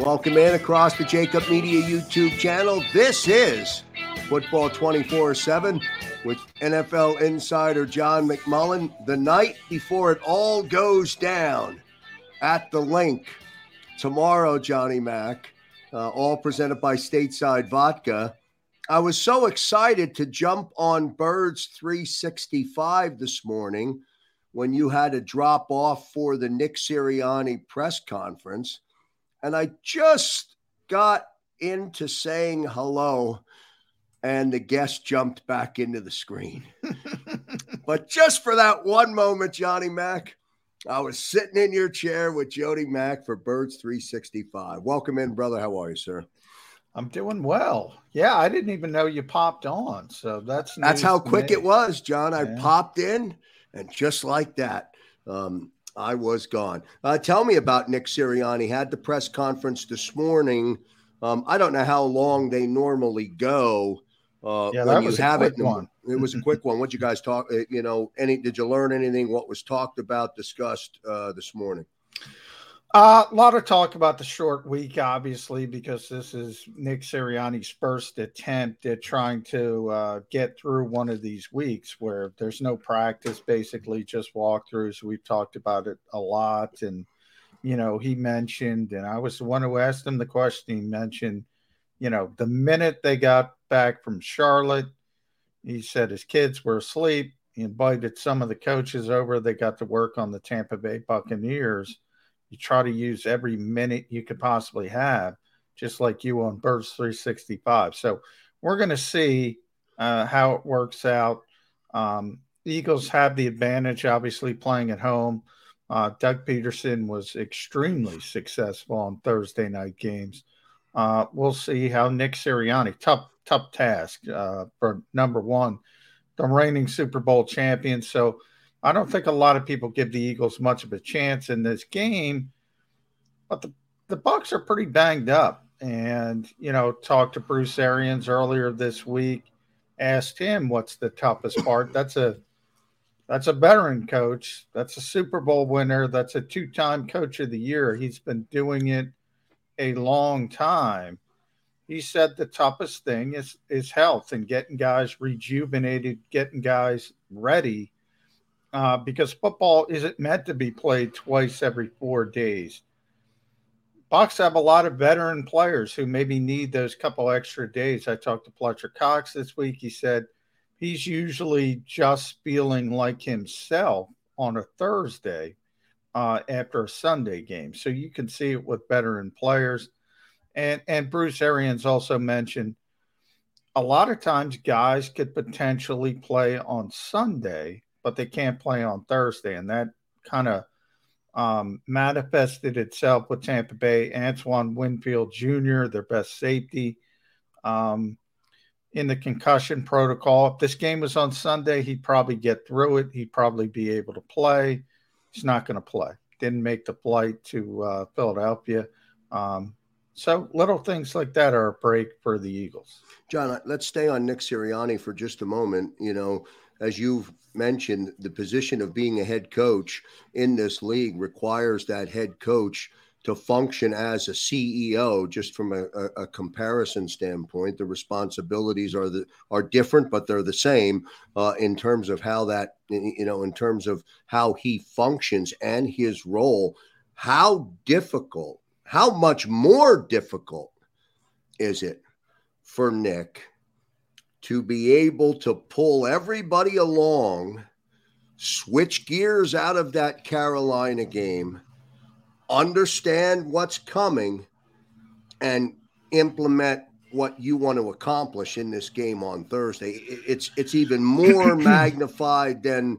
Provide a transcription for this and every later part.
Welcome in across the Jacob Media YouTube channel. This is Football 24 7 with NFL insider John McMullen. The night before it all goes down at the Linc tomorrow, Johnny Mack, uh, all presented by Stateside Vodka. I was so excited to jump on Birds 365 this morning when you had to drop off for the Nick Sirianni press conference. And I just got into saying hello, and the guest jumped back into the screen. but just for that one moment, Johnny Mack, I was sitting in your chair with Jody Mack for Birds 365. Welcome in, brother. How are you, sir? I'm doing well. Yeah, I didn't even know you popped on. So that's that's how quick me. it was, John. I yeah. popped in, and just like that, um, I was gone. Uh, tell me about Nick Sirianni. Had the press conference this morning. Um, I don't know how long they normally go. Uh, yeah, when you have it. One. It was a quick one. What you guys talk? Uh, you know, any? Did you learn anything? What was talked about, discussed uh, this morning? Uh, a lot of talk about the short week, obviously, because this is Nick Sirianni's first attempt at trying to uh, get through one of these weeks where there's no practice, basically just walkthroughs. We've talked about it a lot. And, you know, he mentioned, and I was the one who asked him the question. He mentioned, you know, the minute they got back from Charlotte, he said his kids were asleep. He invited some of the coaches over. They got to work on the Tampa Bay Buccaneers you try to use every minute you could possibly have, just like you on Birds 365. So we're going to see uh, how it works out. Um, Eagles have the advantage, obviously, playing at home. Uh, Doug Pederson was extremely successful on Thursday night games. Uh, we'll see how Nick Sirianni, tough, tough task uh, for number one, the reigning Super Bowl champion. So I don't think a lot of people give the Eagles much of a chance in this game, but the, the Bucs are pretty banged up. And, you know, talked to Bruce Arians earlier this week, asked him what's the toughest part. That's a that's a veteran coach. That's a Super Bowl winner. That's a two-time coach of the year. He's been doing it a long time. He said the toughest thing is is health and getting guys rejuvenated, getting guys ready uh, because football isn't meant to be played twice every four days. Bucs have a lot of veteran players who maybe need those couple extra days. I talked to Fletcher Cox this week. He said he's usually just feeling like himself on a Thursday uh, after a Sunday game. So you can see it with veteran players. And and Bruce Arians also mentioned a lot of times guys could potentially play on Sunday but they can't play on Thursday. And that kind of um, manifested itself with Tampa Bay. Antoine Winfield Jr., their best safety, um, in the concussion protocol. If this game was on Sunday, he'd probably get through it. He'd probably be able to play. He's not going to play. Didn't make the flight to uh, Philadelphia. Um, so little things like that are a break for the Eagles. John, let's stay on Nick Sirianni for just a moment. You know, as you've mentioned, the position of being a head coach in this league requires that head coach to function as a CEO. Just from a, a, comparison standpoint, the responsibilities are the are different, but they're the same uh, in terms of how that you know in terms of how he functions and his role. How difficult? How much more difficult is it for Nick to be able to pull everybody along, switch gears out of that Carolina game, understand what's coming, and implement what you want to accomplish in this game on Thursday. It's it's even more magnified than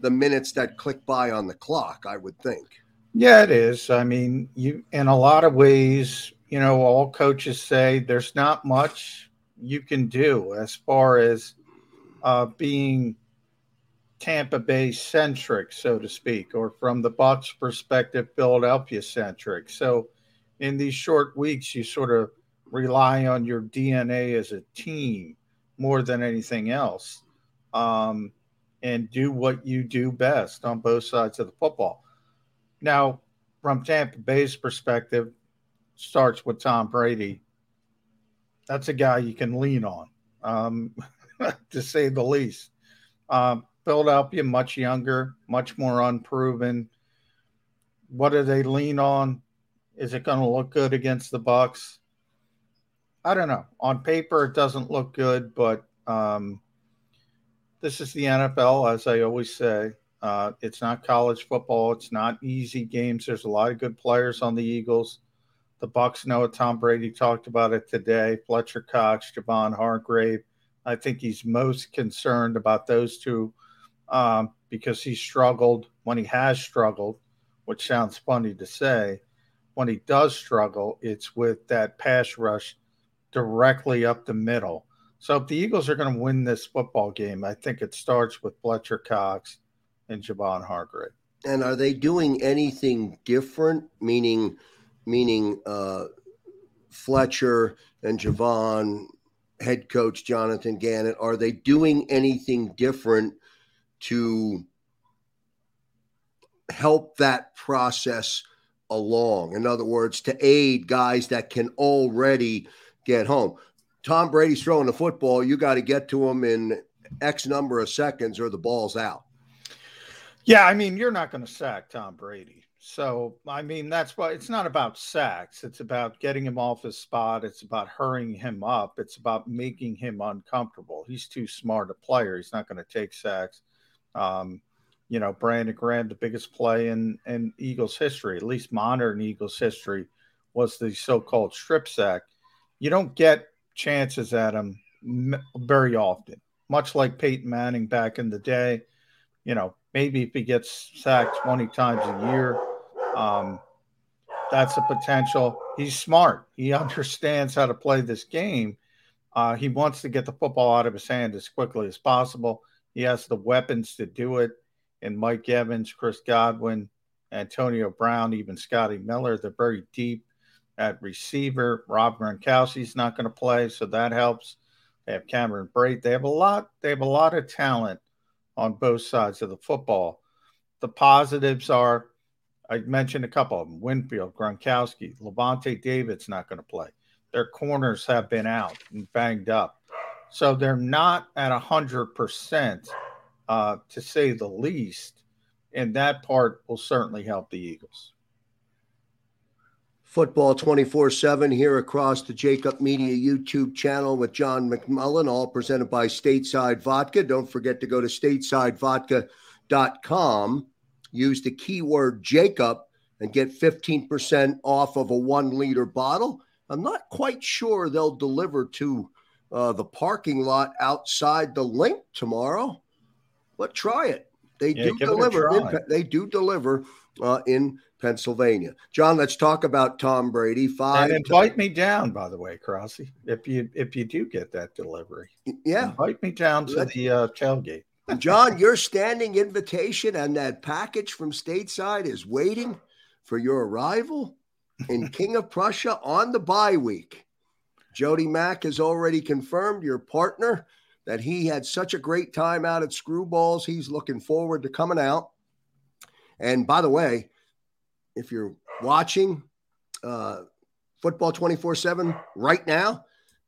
the minutes that click by on the clock, I would think. Yeah, it is. I mean, you in a lot of ways, you know, all coaches say there's not much you can do as far as uh, being Tampa Bay centric, so to speak, or from the Bucs perspective, Philadelphia centric. So, in these short weeks, you sort of rely on your DNA as a team more than anything else, um, and do what you do best on both sides of the football. Now, from Tampa Bay's perspective, starts with Tom Brady. That's a guy you can lean on, um, to say the least. Um, Philadelphia, much younger, much more unproven. What do they lean on? Is it going to look good against the Bucs? I don't know. On paper, it doesn't look good, but um, this is the NFL, as I always say. Uh, it's not college football. It's not easy games. There's a lot of good players on the Eagles. The Bucs know it. Tom Brady talked about it today. Fletcher Cox, Javon Hargrave. I think he's most concerned about those two um, because he struggled when he has struggled, which sounds funny to say. When he does struggle, it's with that pass rush directly up the middle. So if the Eagles are going to win this football game, I think it starts with Fletcher Cox and Javon Hargrave. And are they doing anything different? Meaning, meaning uh, Fletcher and Javon, head coach Jonathan Gannon, are they doing anything different to help that process along? In other words, to aid guys that can already – get home. Tom Brady's throwing the football. You got to get to him in X number of seconds or the ball's out. Yeah, I mean, you're not going to sack Tom Brady. So, I mean, that's why it's not about sacks. It's about getting him off his spot. It's about hurrying him up. It's about making him uncomfortable. He's too smart a player. He's not going to take sacks. Um, you know, Brandon Graham, the biggest play in, in Eagles history, at least modern Eagles history, was the so called strip sack you don't get chances at him very often. Much like Peyton Manning back in the day, you know, maybe if he gets sacked 20 times a year, um, that's a potential. He's smart. He understands how to play this game. Uh, he wants to get the football out of his hand as quickly as possible. He has the weapons to do it. And Mike Evans, Chris Godwin, Antonio Brown, even Scotty Miller, they're very deep at receiver. Rob Gronkowski's not going to play, so that helps. They have Cameron Brate. They have a lot. They have a lot of talent on both sides of the football. The positives are, I mentioned a couple of them: Winfield, Gronkowski, Lavonte David's not going to play. Their corners have been out and banged up, so they're not at a hundred percent, uh, to say the least. And that part will certainly help the Eagles. Football 24 7 here across the Jacob Media YouTube channel with John McMullen, all presented by Stateside Vodka. Don't forget to go to statesidevodka.com, use the keyword Jacob and get 15% off of a one liter bottle. I'm not quite sure they'll deliver to uh, the parking lot outside the Linc tomorrow, but try it. They yeah, do deliver. In, they do deliver uh, in Pennsylvania. John, let's talk about Tom Brady. Five. And invite me down, by the way, Crossy, if you if you do get that delivery. Yeah, invite me down to the uh, tailgate. John, your standing invitation and that package from stateside is waiting for your arrival in King of Prussia on the bye week. Jody Mack has already confirmed your partner that he had such a great time out at Screwballs. He's looking forward to coming out. And by the way, if you're watching uh, football 24 7 right now,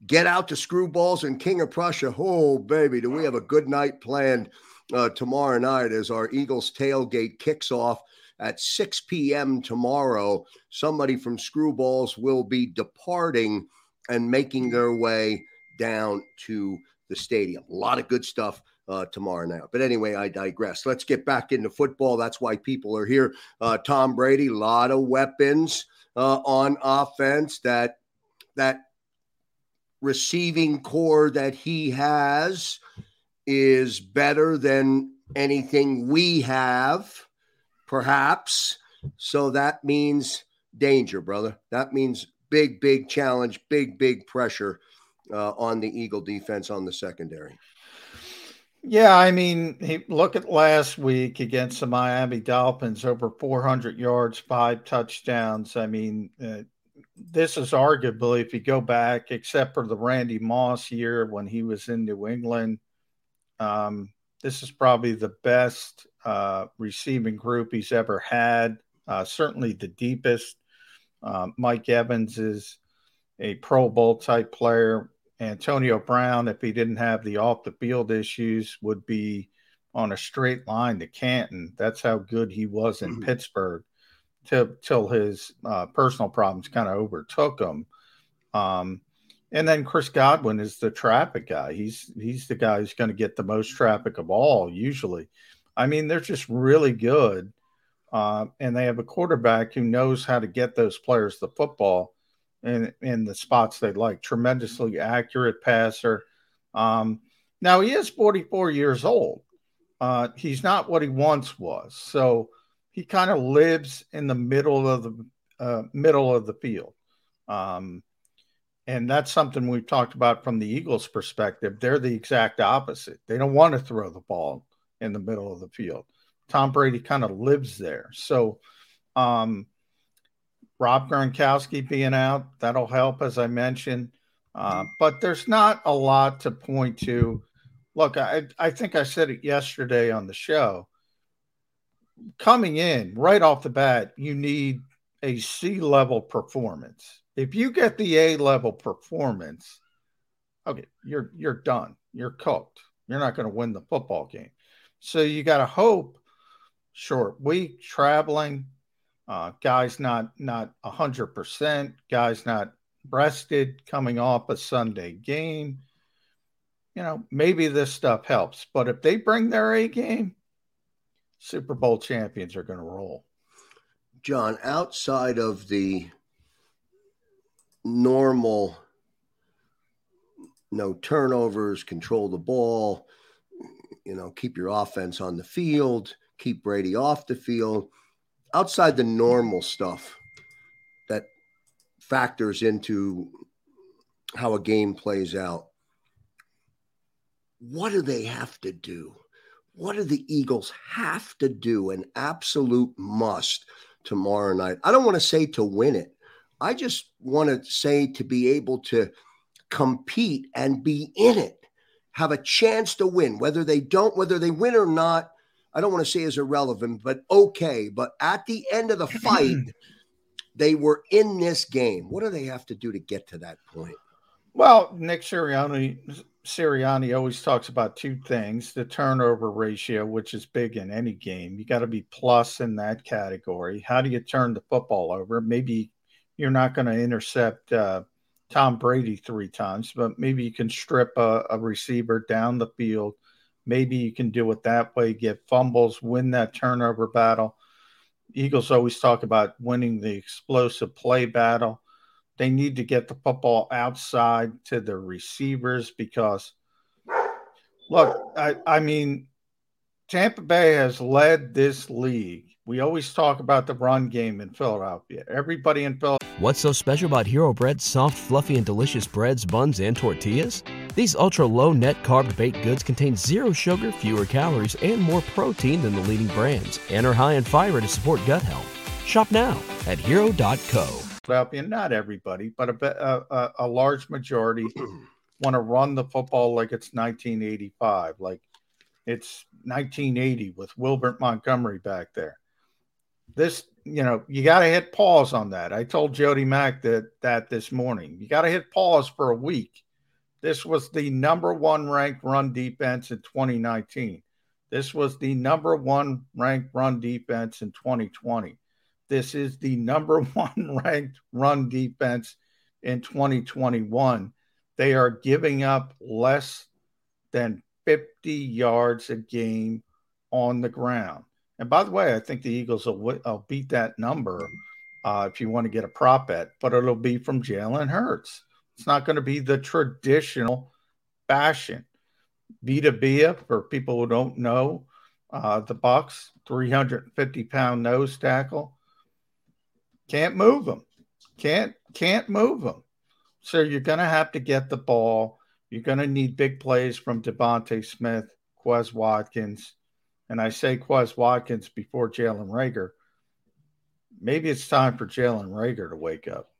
get out to Screwballs and King of Prussia. Oh, baby, do we have a good night planned uh, tomorrow night as our Eagles tailgate kicks off at 6 p.m. tomorrow. Somebody from Screwballs will be departing and making their way down to the stadium. A lot of good stuff uh, tomorrow night. But anyway, I digress. Let's get back into football. That's why people are here. Uh, Tom Brady, a lot of weapons uh, on offense. That that receiving corps that he has is better than anything we have, perhaps. So that means danger, brother. That means big, big challenge, big, big pressure uh, on the Eagle defense on the secondary. Yeah, I mean, he, look at last week against the Miami Dolphins, over 400 yards, five touchdowns. I mean, uh, this is arguably, if you go back, except for the Randy Moss year when he was in New England, um, this is probably the best uh, receiving group he's ever had. Uh, certainly the deepest. Uh, Mike Evans is a Pro Bowl type player. Antonio Brown, if he didn't have the off the field issues, would be on a straight line to Canton. That's how good he was in mm-hmm. Pittsburgh till, his uh, personal problems kind of overtook him. Um, and then Chris Godwin is the traffic guy. He's he's the guy who's going to get the most traffic of all usually. I mean, they're just really good, uh, and they have a quarterback who knows how to get those players the football in in the spots they like. Tremendously accurate passer. Um, now he is 44 years old. Uh, he's not what he once was, so he kind of lives in the middle of the uh, middle of the field. Um, and that's something we've talked about from the Eagles' perspective. They're the exact opposite. They don't want to throw the ball in the middle of the field. Tom Brady kind of lives there. So, um, Rob Gronkowski being out, that'll help, as I mentioned. Uh, but there's not a lot to point to. Look, I, I think I said it yesterday on the show. Coming in right off the bat, you need a C level performance. If you get the A level performance, okay, you're you're done. You're cooked. You're not going to win the football game. So you got to hope short week traveling uh, guys not not a hundred percent, guys not rested coming off a Sunday game. You know, maybe this stuff helps, but if they bring their A game, Super Bowl champions are going to roll. John, outside of the normal no turnovers, control the ball, you know, keep your offense on the field, keep Brady off the field outside the normal stuff that factors into how a game plays out, what do they have to do? What do the Eagles have to do? An absolute must tomorrow night. I don't want to say to win it. I just want to say to be able to compete and be in it, have a chance to win, whether they don't, whether they win or not. I don't want to say is irrelevant, but okay. But at the end of the fight, they were in this game. What do they have to do to get to that point? Well, Nick Sirianni Sirianni always talks about two things: the turnover ratio, which is big in any game. You got to be plus in that category. How do you turn the football over? Maybe you're not going to intercept uh, Tom Brady three times, but maybe you can strip a, a receiver down the field Maybe you can do it that way, get fumbles, win that turnover battle. Eagles always talk about winning the explosive play battle. They need to get the football outside to the receivers because, look, I, I mean, Tampa Bay has led this league. We always talk about the run game in Philadelphia. Everybody in Philadelphia. What's so special about Hero Bread's soft, fluffy, and delicious breads, buns, and tortillas? These ultra low net carb baked goods contain zero sugar, fewer calories, and more protein than the leading brands, and are high in fiber to support gut health. Shop now at hero.co. Not everybody, but a, a, a large majority want to run the football like it's 1985, like it's 1980 with Wilbert Montgomery back there. This, you know, you got to hit pause on that. I told Jody Mack that that this morning. You got to hit pause for a week this was the number one ranked run defense in 2019. This was the number one ranked run defense in 2020. This is the number one ranked run defense in 2021, they are giving up less than 50 yards a game on the ground. And by the way, I think the Eagles will, will beat that number uh, if you want to get a prop bet, but it'll be from Jalen Hurts. It's not going to be the traditional fashion. Vita Vea, for people who don't know, uh, the Bucs, 350 pound nose tackle, can't move them. Can't can't move them. So you're going to have to get the ball. You're going to need big plays from DeVonta Smith, Quez Watkins, and I say Quez Watkins before Jalen Reagor. Maybe it's time for Jalen Reagor to wake up.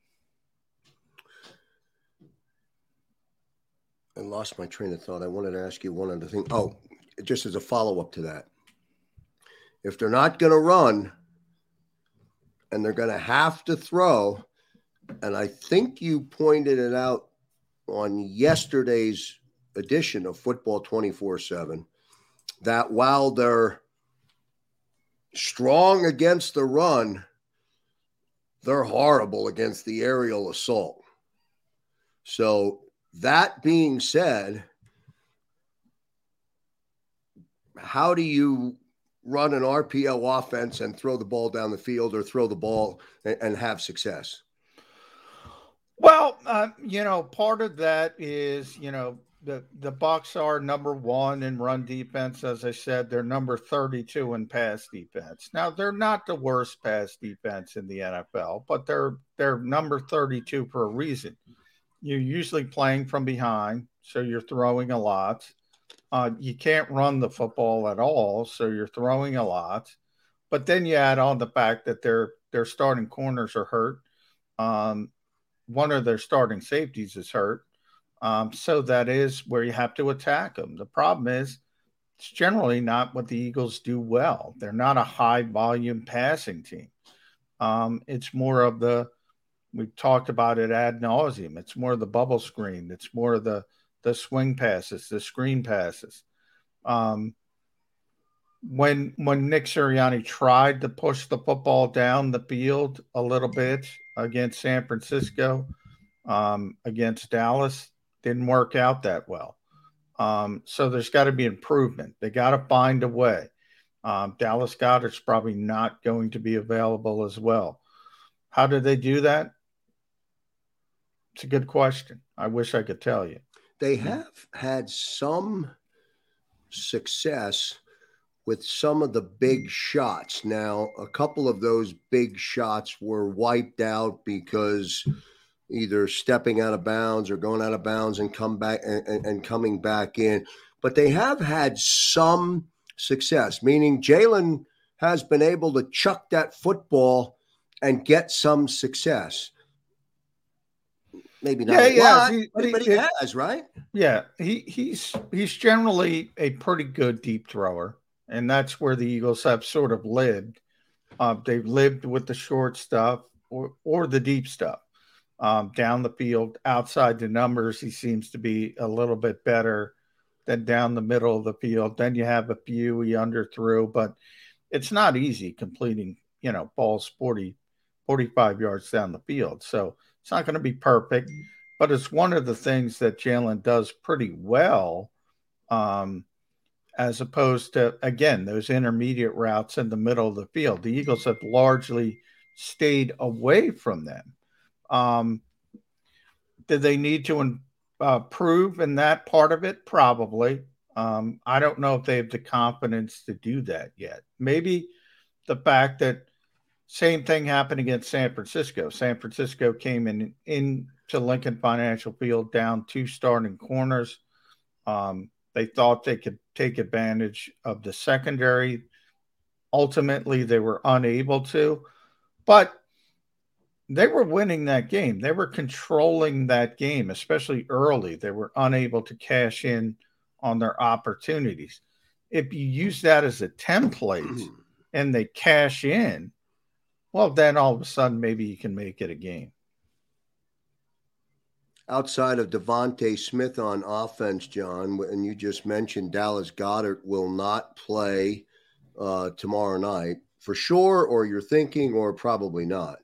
I lost my train of thought. I wanted to ask you one other thing. Oh, just as a follow up to that. If they're not going to run and they're going to have to throw, and I think you pointed it out on yesterday's edition of Football 24 7 that while they're strong against the run, they're horrible against the aerial assault. So, that being said, how do you run an RPO offense and throw the ball down the field or throw the ball and, and have success? Well, uh, you know, part of that is, you know, the the Bucs are number one in run defense. As I said, they're number 32 in pass defense. Now they're not the worst pass defense in the NFL, but they're they're number 32 for a reason. You're usually playing from behind, so you're throwing a lot. Uh, you can't run the football at all, so you're throwing a lot. But then you add on the fact that their their starting corners are hurt. Um, one of their starting safeties is hurt. Um, so that is where you have to attack them. The problem is it's generally not what the Eagles do well. They're not a high volume passing team. Um, it's more of the we've talked about it ad nauseum. It's more of the bubble screen. It's more of the the swing passes, the screen passes. Um, when when Nick Sirianni tried to push the football down the field a little bit against San Francisco, um, against Dallas, didn't work out that well. Um, so there's got to be improvement. They got to find a way. Um, Dallas Goedert's probably not going to be available as well. How did they do that? It's a good question. I wish I could tell you. They hmm. have had some success with some of the big hmm. shots. Now, a couple of those big shots were wiped out because either stepping out of bounds or going out of bounds and come back and, and, and coming back in. But they have had some success, meaning Jalen has been able to chuck that football and get some success. Maybe not, yeah, yeah, lot, he, but, but he, he has, right? Yeah, he he's he's generally a pretty good deep thrower, and that's where the Eagles have sort of lived. Uh, they've lived with the short stuff or or the deep stuff um, down the field, outside the numbers, he seems to be a little bit better than down the middle of the field. Then you have a few he underthrew, but it's not easy completing, you know, balls 40, 45 yards down the field. So it's not going to be perfect, but it's one of the things that Jalen does pretty well. Um, as opposed to again those intermediate routes in the middle of the field. The Eagles have largely stayed away from them. Um, did they need to uh, prove in that part of it? Probably. Um, I don't know if they have the confidence to do that yet. Maybe the fact that same thing happened against San Francisco. San Francisco came in into Lincoln Financial Field down two starting corners. Um, they thought they could take advantage of the secondary. Ultimately, they were unable to. But they were winning that game. They were controlling that game, especially early. They were unable to cash in on their opportunities. If you use that as a template and they cash in, well, then all of a sudden maybe you can make it a game. Outside of DeVonta Smith on offense, John, and you just mentioned Dallas Goedert will not play uh, tomorrow night for sure, or you're thinking, or probably not.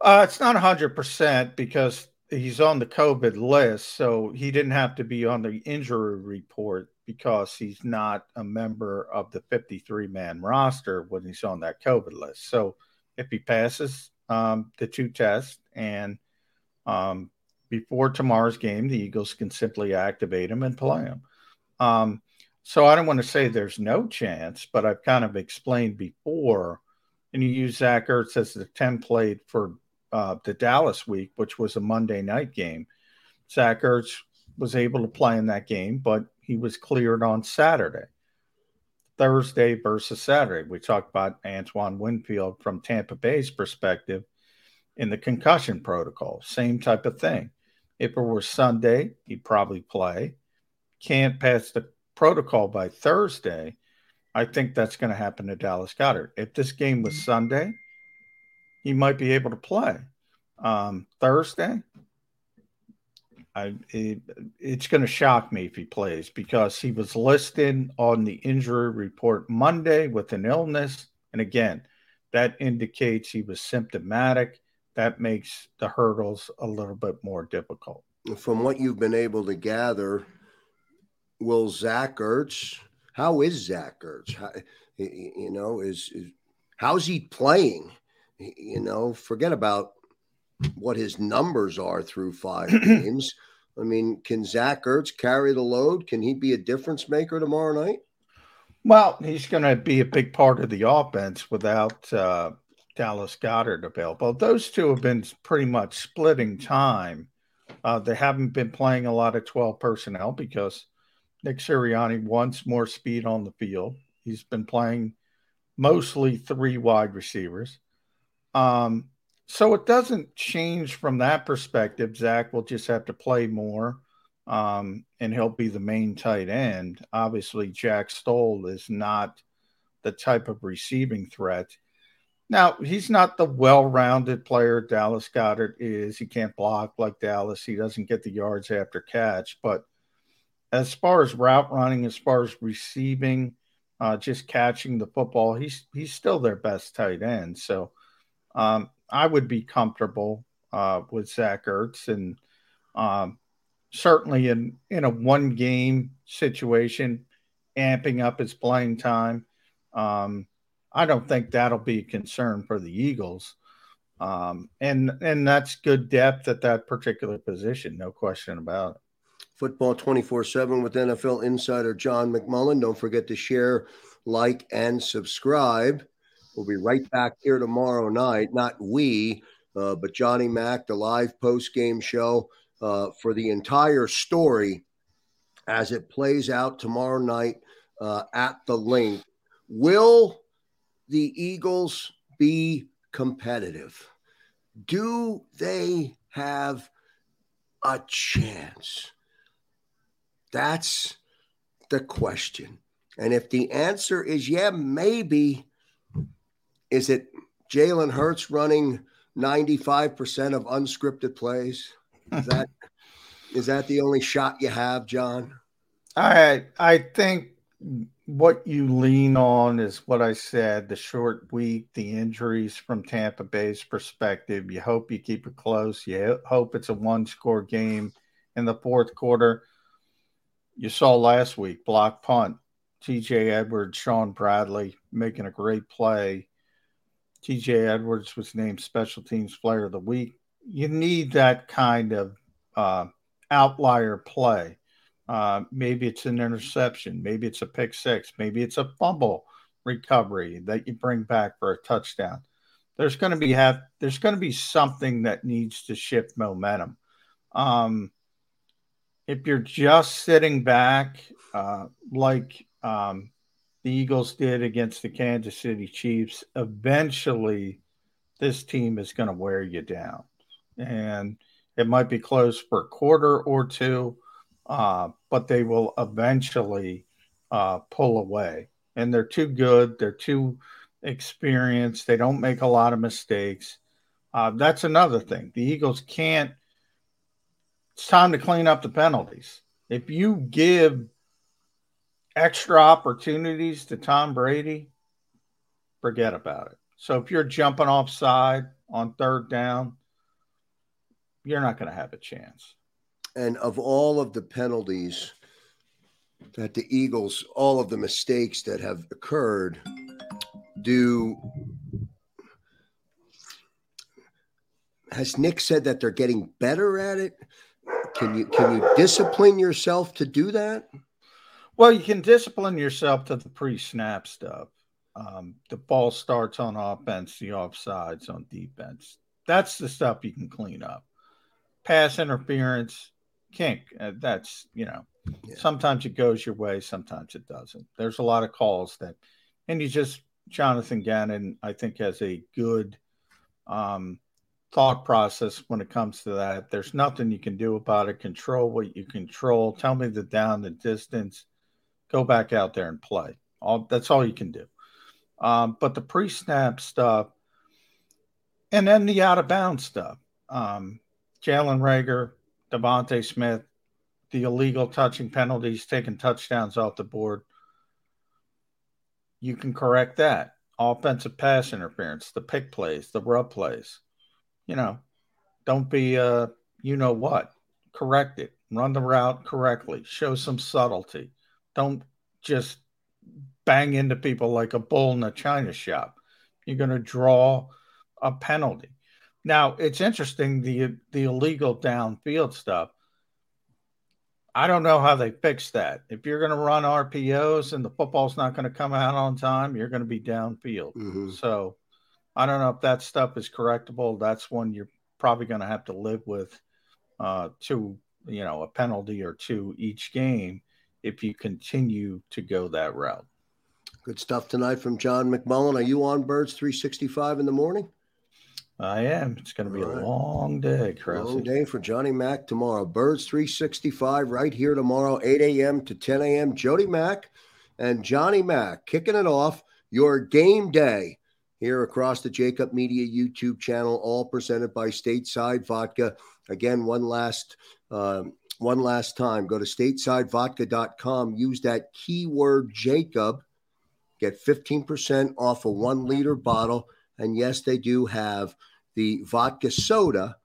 Uh, it's not 100% because he's on the COVID list. So he didn't have to be on the injury report because he's not a member of the 53 man roster when he's on that COVID list. So if he passes um, the two tests and um, before tomorrow's game, the Eagles can simply activate him and play him. Um, so I don't want to say there's no chance, but I've kind of explained before, and you use Zach Ertz as the template for uh, the Dallas week, which was a Monday night game. Zach Ertz was able to play in that game, but he was cleared on Saturday. Thursday versus Saturday. We talked about Antoine Winfield from Tampa Bay's perspective in the concussion protocol. Same type of thing. If it were Sunday, he'd probably play. Can't pass the protocol by Thursday. I think that's going to happen to Dallas Goedert. If this game was Sunday, he might be able to play. Um, Thursday, I, it, it's going to shock me if he plays because he was listed on the injury report Monday with an illness. And again, that indicates he was symptomatic that makes the hurdles a little bit more difficult. From what you've been able to gather, will Zach Ertz? How is Zach Ertz? How, you know, is, is how's he playing? You know, forget about what his numbers are through five games. I mean, can Zach Ertz carry the load? Can he be a difference maker tomorrow night? Well, he's going to be a big part of the offense without uh, Dallas Goedert available. Those two have been pretty much splitting time. Uh, they haven't been playing a lot of 12 personnel because Nick Sirianni wants more speed on the field. He's been playing mostly three wide receivers. Um, so it doesn't change from that perspective. Zach will just have to play more um, and he'll be the main tight end. Obviously, Jack Stoll is not the type of receiving threat now, he's not the well rounded player Dallas Goedert is. He can't block like Dallas. He doesn't get the yards after catch. But as far as route running, as far as receiving, uh, just catching the football, he's he's still their best tight end. So um, I would be comfortable uh, with Zach Ertz and um, certainly in in a one game situation, amping up his playing time. Um, I don't think that'll be a concern for the Eagles. Um, and and that's good depth at that particular position, no question about it. Football 24 7 with NFL insider John McMullen. Don't forget to share, like, and subscribe. We'll be right back here tomorrow night. Not we, uh, but Johnny Mack, the live post game show uh, for the entire story as it plays out tomorrow night uh, at the Linc. Will the Eagles be competitive? Do they have a chance? That's the question. And if the answer is yeah, maybe, is it Jalen Hurts running 95% of unscripted plays? Is that is that the only shot you have, John? I I think what you lean on is what I said the short week, the injuries from Tampa Bay's perspective. You hope you keep it close. You hope it's a one score game in the fourth quarter. You saw last week block punt, TJ Edwards, Shaun Bradley making a great play. TJ Edwards was named special teams player of the week. You need that kind of uh, outlier play uh, maybe it's an interception. Maybe it's a pick six. Maybe it's a fumble recovery that you bring back for a touchdown. There's going to be have there's going to be something that needs to shift momentum. Um, if you're just sitting back, uh, like um, the Eagles did against the Kansas City Chiefs, eventually this team is going to wear you down, and it might be close for a quarter or two uh, but they will eventually uh, pull away. And they're too good. They're too experienced. They don't make a lot of mistakes. Uh, that's another thing. The Eagles can't. It's time to clean up the penalties. If you give extra opportunities to Tom Brady, forget about it. So if you're jumping offside, on third down, you're not going to have a chance. And of all of the penalties that the Eagles, all of the mistakes that have occurred, do has Nick said that they're getting better at it? Can you can you discipline yourself to do that? Well, you can discipline yourself to the pre-snap stuff. Um, the ball starts on offense, the offsides on defense. That's the stuff you can clean up. Pass interference, kink. Uh, that's you know, yeah. sometimes it goes your way, sometimes it doesn't. There's a lot of calls that, and you just Jonathan Gannon, I think, has a good um, thought process when it comes to that. There's nothing you can do about it. Control what you control. Tell me the down, the distance. Go back out there and play. All that's all you can do. Um, but the pre-snap stuff, and then the out of bounds stuff. Um, Jalen Reagor, DeVonta Smith, the illegal touching penalties, taking touchdowns off the board. You can correct that. Offensive pass interference, the pick plays, the rub plays you know, don't be uh you know what. Correct it. Run the route correctly. Show some subtlety. Don't just bang into people like a bull in a china shop. You're going to draw a penalty. Now, it's interesting the the illegal downfield stuff. I don't know how they fix that. If you're going to run RPOs and the football's not going to come out on time, you're going to be downfield. Mm-hmm. So I don't know if that stuff is correctable. That's one you're probably going to have to live with uh, to, you know, a penalty or two each game if you continue to go that route. Good stuff tonight from John McMullen. Are you on Birds 365 in the morning? I am. It's going to be a long day, Chris. Long day for Johnny Mack tomorrow. Birds 365 right here tomorrow, 8 a.m. to 10 a.m. Jody Mack and Johnny Mack kicking it off your game day here across the Jacob Media YouTube channel, all presented by Stateside Vodka. Again, one last um, one last time, go to statesidevodka.com. Use that keyword Jacob, Get 15% off a one liter bottle. And yes, they do have the vodka soda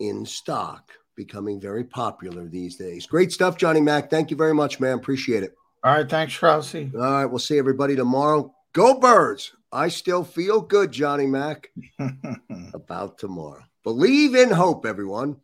in stock, becoming very popular these days. Great stuff, Johnny Mack. Thank you very much, man. Appreciate it. All right. Thanks, Rossi. All right. We'll see everybody tomorrow. Go birds. I still feel good, Johnny Mack, about tomorrow. Believe in hope, everyone.